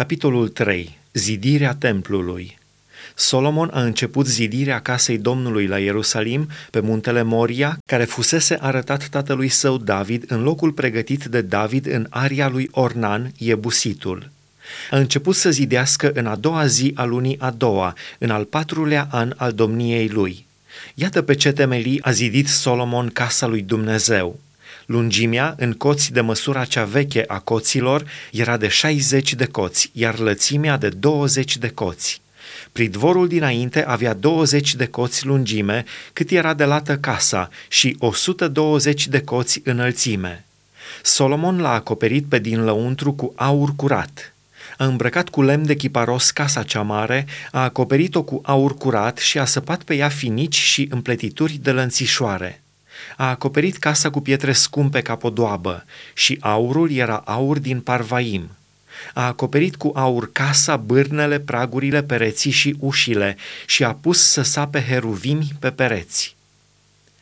Capitolul 3. Zidirea templului. Solomon a început zidirea casei Domnului la Ierusalim, pe muntele Moria, care fusese arătat tatălui său David în locul pregătit de David în aria lui Ornan, Iebusitul. A început să zidească în a doua zi a lunii a doua, în al patrulea an al domniei lui. Iată pe ce temelii a zidit Solomon casa lui Dumnezeu. Lungimea, în coți de măsura cea veche a coților, era de 60 de coți, iar lățimea de 20 de coți. Pridvorul dinainte avea 20 de coți lungime, cât era de lată casa, și 120 de coți înălțime. Solomon l-a acoperit pe din lăuntru cu aur curat. A îmbrăcat cu lemn de chiparos casa cea mare, a acoperit-o cu aur curat și a săpat pe ea finici și împletituri de lănțișoare a acoperit casa cu pietre scumpe ca podoabă și aurul era aur din Parvaim. A acoperit cu aur casa, bârnele, pragurile, pereții și ușile și a pus să sape heruvimi pe pereți.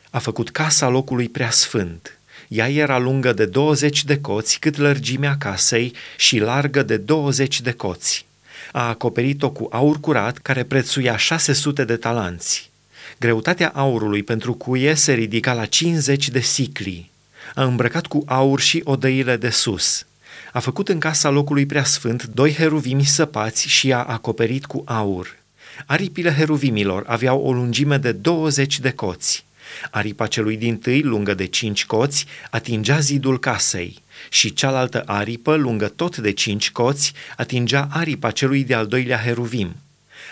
A făcut casa locului preasfânt. Ea era lungă de 20 de coți, cât lărgimea casei, și largă de 20 de coți. A acoperit-o cu aur curat, care prețuia 600 de talanți. Greutatea aurului pentru cuie se ridica la 50 de sicli. A îmbrăcat cu aur și odăile de sus. A făcut în casa locului preasfânt doi heruvimi săpați și a acoperit cu aur. Aripile heruvimilor aveau o lungime de 20 de coți. Aripa celui din tâi, lungă de cinci coți, atingea zidul casei și cealaltă aripă, lungă tot de cinci coți, atingea aripa celui de-al doilea heruvim.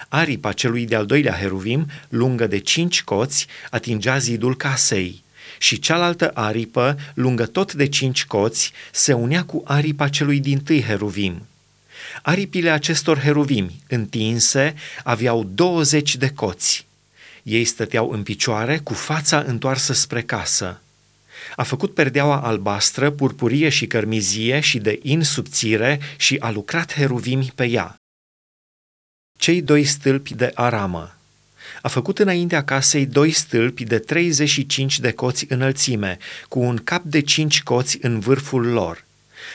Aripa celui de-al doilea heruvim, lungă de cinci coți, atingea zidul casei și cealaltă aripă, lungă tot de cinci coți, se unea cu aripa celui din tâi heruvim. Aripile acestor heruvimi, întinse, aveau 20 de coți. Ei stăteau în picioare, cu fața întoarsă spre casă. A făcut perdeaua albastră, purpurie și cărmizie și de in subțire și a lucrat heruvimi pe ea cei doi stâlpi de aramă. A făcut înaintea casei doi stâlpi de 35 de coți înălțime, cu un cap de cinci coți în vârful lor.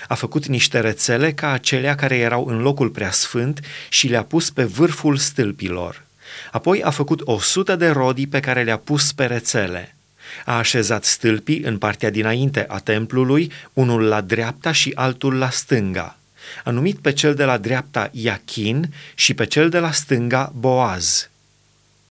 A făcut niște rețele ca acelea care erau în locul preasfânt și le-a pus pe vârful stâlpilor. Apoi a făcut o sută de rodii pe care le-a pus pe rețele. A așezat stâlpii în partea dinainte a templului, unul la dreapta și altul la stânga a numit pe cel de la dreapta Iachin și pe cel de la stânga Boaz.